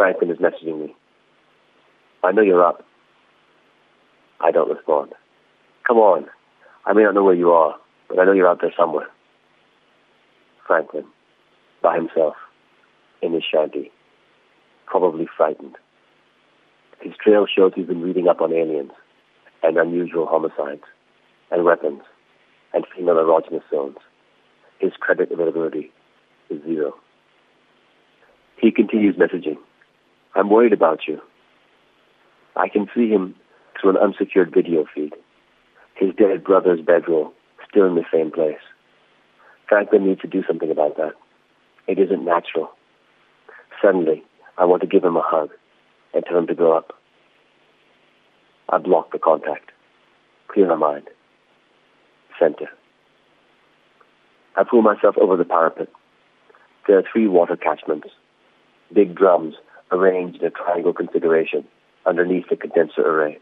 Franklin is messaging me. I know you're up. I don't respond. Come on. I may not know where you are, but I know you're out there somewhere. Franklin, by himself, in his shanty, probably frightened. His trail shows he's been reading up on aliens and unusual homicides and weapons and female erogenous zones. His credit availability is zero. He continues messaging. I'm worried about you. I can see him through an unsecured video feed. His dead brother's bedroll still in the same place. Franklin needs to do something about that. It isn't natural. Suddenly, I want to give him a hug and tell him to grow up. I block the contact. Clear my mind. Center. I pull myself over the parapet. There are three water catchments, big drums arranged in a triangle configuration underneath the condenser array.